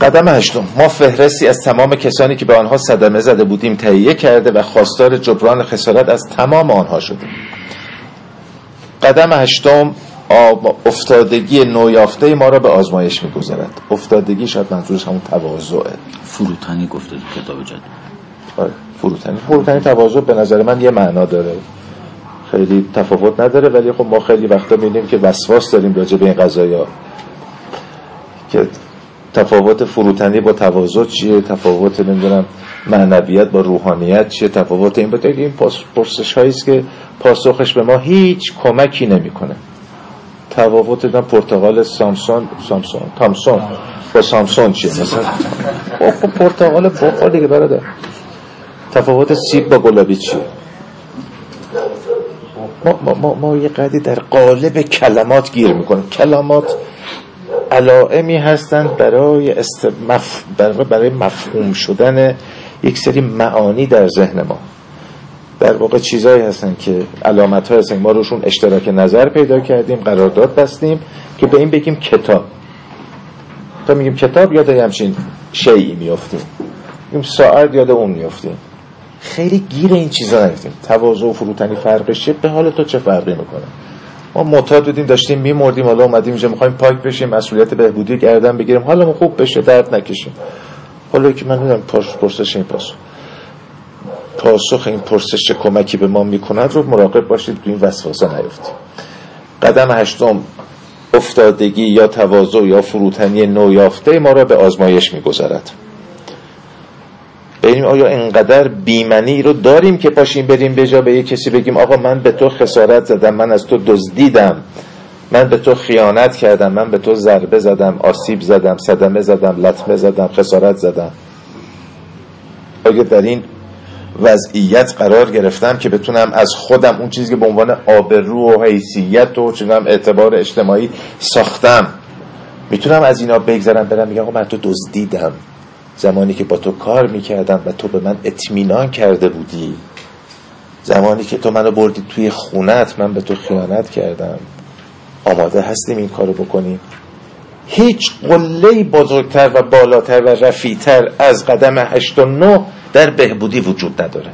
قدم هشتم. ما فهرستی از تمام کسانی که به آنها صدمه زده بودیم تهیه کرده و خواستار جبران خسارت از تمام آنها شدیم. قدم هشتم افتادگی نویافته ما را به آزمایش می‌گذارد. افتادگی شاید منظورش همون تواضعه فروتنی گفته کتاب جد آره فروتنی. فروتنی تواضع به نظر من یه معنا داره. خیلی تفاوت نداره ولی خب ما خیلی وقتا می‌بینیم که وسواس داریم راجع به این قضايا که تفاوت فروتنی با تواضع چیه؟ تفاوت نمی‌دونم معنویت با روحانیت چیه؟ تفاوت این بوده این پرسش هایی است که پاسخش به ما هیچ کمکی نمی‌کنه. تفاوت دادن پرتغال سامسون سامسون تامسون. با سامسون چیه مثلا؟ پرتغال با دیگه برادر. تفاوت سیب با گلابی چیه؟ ما, ما, ما, ما یه قدی در قالب کلمات گیر می‌کنیم. کلمات علائمی هستند برای, است... مف... برای مفهوم شدن یک سری معانی در ذهن ما. در واقع چیزایی هستن که علامت های هستن ما روشون اشتراک نظر پیدا کردیم قرارداد بستیم که به این بگیم کتاب. تا میگیم کتاب یاد همچین شیعی میافتیم. میگیم ساعت یاد اون میافتیم. خیلی گیر این چیزا نیفتیم تواضع و فروتنی فرقش به حال تو چه فرقی می‌کنه؟ ما معتاد بودیم داشتیم میمردیم حالا اومدیم اینجا می‌خوایم پاک بشیم مسئولیت بهبودی گردن بگیریم. حالا خوب بشه درد نکشیم. حالا که من می‌دونم پرسش این پاسخ پاسخ این پرسش کمکی به ما می‌کند رو مراقب باشید تو این وسواسه نیفتیم. قدم هشتم افتادگی یا تواضع یا فروتنی نویافته ما را به آزمایش می‌گذارد. ببینیم آیا انقدر بیمنی رو داریم که پاشیم بریم به جا به یه کسی بگیم آقا من به تو خسارت زدم من از تو دزدیدم من به تو خیانت کردم من به تو ضربه زدم آسیب زدم صدمه زدم لطمه زدم خسارت زدم؟ آیا در این وضعیت قرار گرفتم که بتونم از خودم اون چیزی که به عنوان آبرو و حیثیت و چنم اعتبار اجتماعی ساختم می‌تونم از اینا بگذرم برم میگم آقا من تو دزدیدم؟ زمانی که با تو کار می‌کردم و تو به من اطمینان کرده بودی. زمانی که تو منو بردی توی خونت من به تو خیانت کردم. آماده هستیم این کارو بکنیم. هیچ قله بزرگتر و بالاتر و رفیتر از قدم هشت و نه در بهبودی وجود نداره.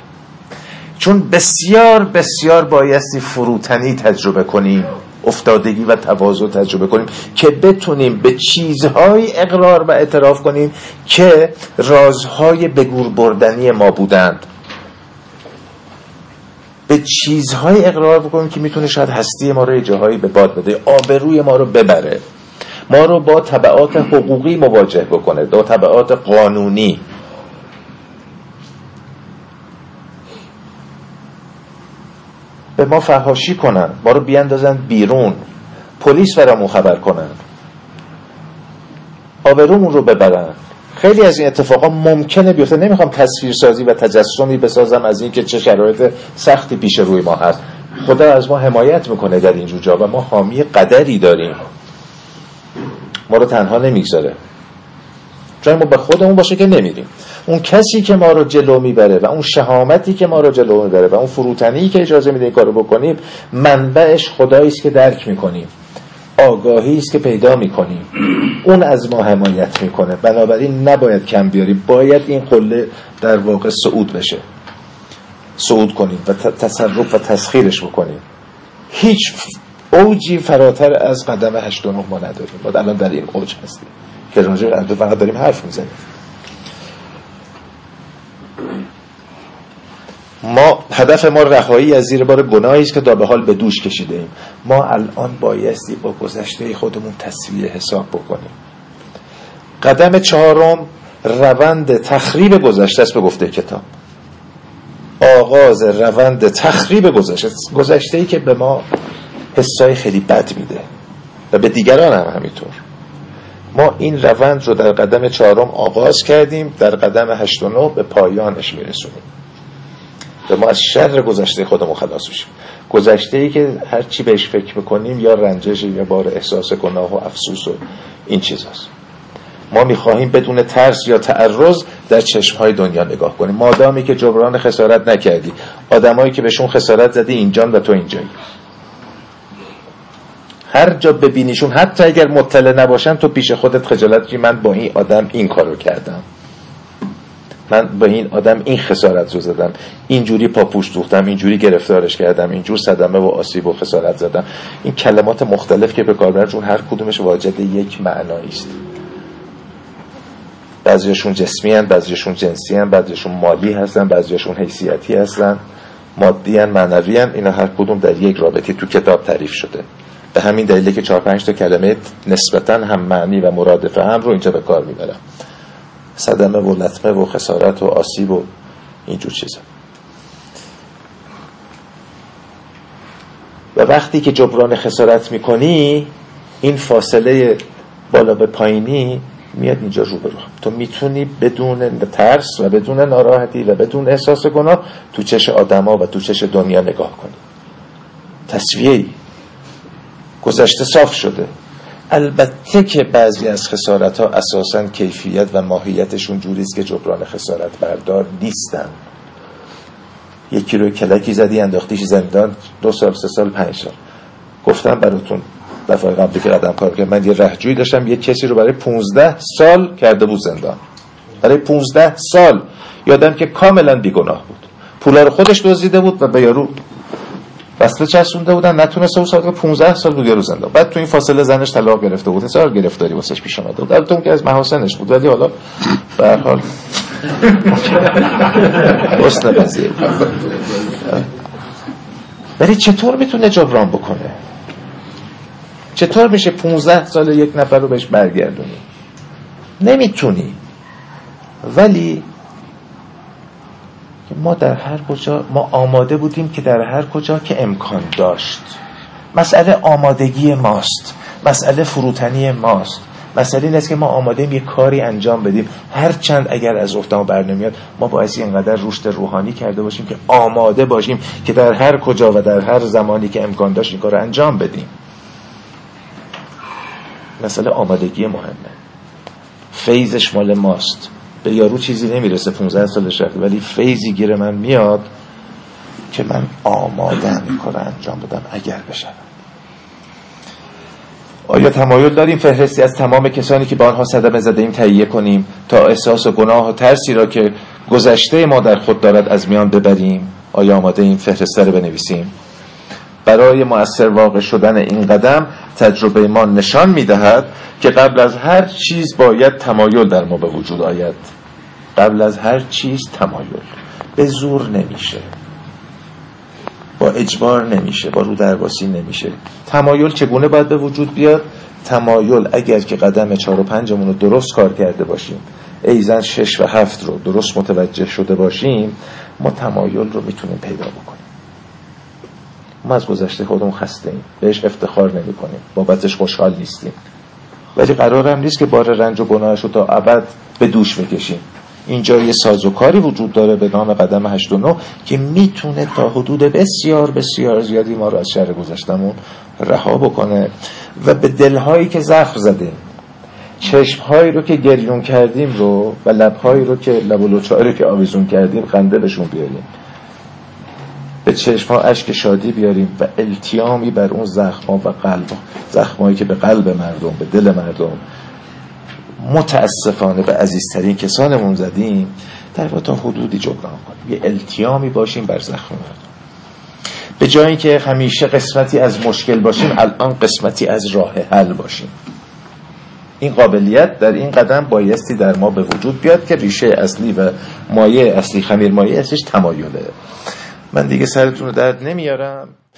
چون بسیار بسیار بایستی فروتنی تجربه کنیم. افتادگی و تواضع تجربه کنیم که بتونیم به چیزهای اقرار و اعتراف کنیم که رازهای بگور بردنی ما بودند. به چیزهای اقرار بکنیم که می‌تونه شاید هستی ما رو جاهایی به باد بده آبروی ما رو ببره. ما رو با طبعات حقوقی مواجه بکنه با طبعات قانونی. به ما فهاشی کنن ما رو بیاندازن بیرون. پلیس برامون خبر کنن آبرومون رو ببرن خیلی از این اتفاقا ممکنه بیفته. نمی‌خوام تصویر سازی و تجسمی بسازم از اینکه چه شرایط سختی پیش روی ما هست. خدا از ما حمایت می‌کنه در اینجور جا و ما حامی قدری داریم. ما رو تنها نمی‌گذاره. جای ما به خودمون باشه که نمیریم. اون کسی که ما رو جلو می‌بره و اون شهامتی که ما رو جلو می‌بره و اون فروتنی که اجازه میده این کارو بکنیم منبعش خدایی است که درک می‌کنیم. آگاهی است که پیدا می‌کنیم. اون از ما حمایت می‌کنه. بنابراین نباید کم بیاریم. باید این قله در واقع صعود بشه. صعود کنیم و تصرف و تسخیرش بکنیم. هیچ اوجی فراتر از قدم هشت و ما نداریم. ما الان در این اوج هستیم. که راجع فقط داریم حرف می‌زنیم. ما هدف ما رهایی از زیر بار گناهی است که تا به حال به دوش کشیده ایم. ما الان بایستی با گذشته خودمون تصویر حساب بکنیم. قدم چهارم روند تخریب گذشته است به گفته کتاب. آغاز روند تخریب گذشته گذشته ای که به ما حسای خیلی بد میده. و به دیگران هم همینطور. ما این روند رو در قدم چهارم آغاز کردیم در قدم هشت و نه به پایانش میرسونیم. و ما از شر گذشته خودمون خلاص بشیم گذشته ای که هر چی بهش فکر می‌کنیم یا رنجش یا بار احساس گناه و افسوس و این چیزاست. ما می‌خواهیم بدون ترس یا تعرض در چشمهای دنیا نگاه کنیم. مادامی که جبران خسارت نکردی آدمایی که بهشون خسارت زدی اینجان و تو اینجایی. هر جا ببینیشون حتی اگر مطلع نباشن تو پیش خودت خجالت من با این آدم این کارو کردم. من با این آدم این خسارت رو زدم. اینجوری پاپوش دوختم اینجوری گرفتارش کردم اینجور صدمه و آسیب و خسارت زدم. این کلمات مختلف که به کار چون هر کدومش واجد یک معنایی است. بعضیشون جسمی هن بعضیشون جنسی هن بعضیشون مالی هستن بعضیشون حیثیتی هستن مادی هن معنوی هن اینا هر کدوم در یک رابطه تو کتاب تعریف شده. به همین دلیله که چهار پنج تا کلمه نسبتا هم معنی و مرادف هم رو اینجا به کار می‌برم. صدمه و لطمه و خسارت و آسیب و اینجور چیزا. و وقتی که جبران خسارت می‌کنی این فاصله بالا به پایینی میاد اینجا رو برو تو می‌تونی بدون ترس و بدون ناراحتی و بدون احساس گناه تو چش آدما و تو چش دنیا نگاه کنی. تصویه ای گذشته صاف شده. البته که بعضی از خسارت ها اساسا کیفیت و ماهیتشون جوریست که جبران خسارت بردار نیستن. یکی رو کلکی زدی انداختیش زندان دو سال سه سال پنج سال. گفتم براتون دفعه قبلی که قدم کار که من یه رهجوی داشتم یه کسی رو برای 15 سال کرده بود زندان. برای 15 سال. یادم که کاملا بیگناه بود. پولا رو خودش دزدیده بود و به یارو وصله چسبونده بودن نتونسته بود ساعت 15 سال بود یارو زنده بعد تو این فاصله زنش طلاق گرفته بود. حساب گرفتاری واسش پیش اومده بود. البته که از محاسنش بود. ولی حالا به هر حال حسن قضیه. ولی چطور می‌تونه جبران بکنه؟ چطور میشه 15 سال یک نفر رو بهش برگردونی؟ نمی‌تونی. ولی ما در هر کجا ما آماده بودیم که در هر کجا که امکان داشت. مسئله آمادگی ماست مسئله فروتنی ماست. مسئله این است که ما آماده یه کاری انجام بدیم. هر چند اگر از افتما بر نمیاد ما باعث اینقدر رشد روحانی کرده باشیم که آماده باشیم که در هر کجا و در هر زمانی که امکان داشت این کار رو انجام بدیم. مسئله آمادگی مهمه. فیضش مال ماست. به یارو چیزی نمی‌رسه 15 سالش رفته ولی فیضی گیر من میاد که من آماده این کار انجام بدم اگر بشم آیا تمایل داریم فهرستی از تمام کسانی که با آنها صدمه زده ایم تهیه کنیم تا احساس و گناه و ترسی را که گذشته ما در خود دارد از میان ببریم؟ آیا آماده این فهرسته رو بنویسیم؟ برای مؤثر واقع شدن این قدم تجربه ما نشان می‌دهد که قبل از هر چیز باید تمایل در ما به وجود آید. قبل از هر چیز تمایل. به زور نمیشه. با اجبار نمیشه. با رو درباسی نمیشه. تمایل چگونه باید به وجود بیاد؟ تمایل اگر که قدم چهار و پنجمون رو درست کار کرده باشیم ایزن شش و هفت رو درست متوجه شده باشیم ما تمایل رو می‌تونیم پیدا بکنیم. ما از گذشته خودمون خسته ایم. بهش افتخار نمی کنیم بابتش خوشحال نیستیم. ولی قرار هم نیست که بار رنج و گناهش رو تا ابد به دوش بکشیم. اینجا یه سازوکاری وجود داره به نام قدم 89 که می‌تونه تا حدود بسیار بسیار زیادی ما رو از شهر گذشتمون رها بکنه. و به دلهایی که زخم زدیم چشمهایی رو که گریون کردیم رو و لبهایی رو که لب و رو که آویزون کردیم خنده بهشون بیاریم. به چشم ها اشک شادی بیاریم و التیامی بر اون زخم و قلب زخمایی که به قلب مردم به دل مردم متاسفانه به عزیزترین کسانمون زدیم در تا حدودی جبران کنیم. یه التیامی باشیم بر زخم مردم به جایی که همیشه قسمتی از مشکل باشیم الان قسمتی از راه حل باشیم. این قابلیت در این قدم بایستی در ما به وجود بیاد که ریشه اصلی و مایه اصلی خمیر مایه اصلیش تمایله. من دیگه سرتون رو درد نمیارم.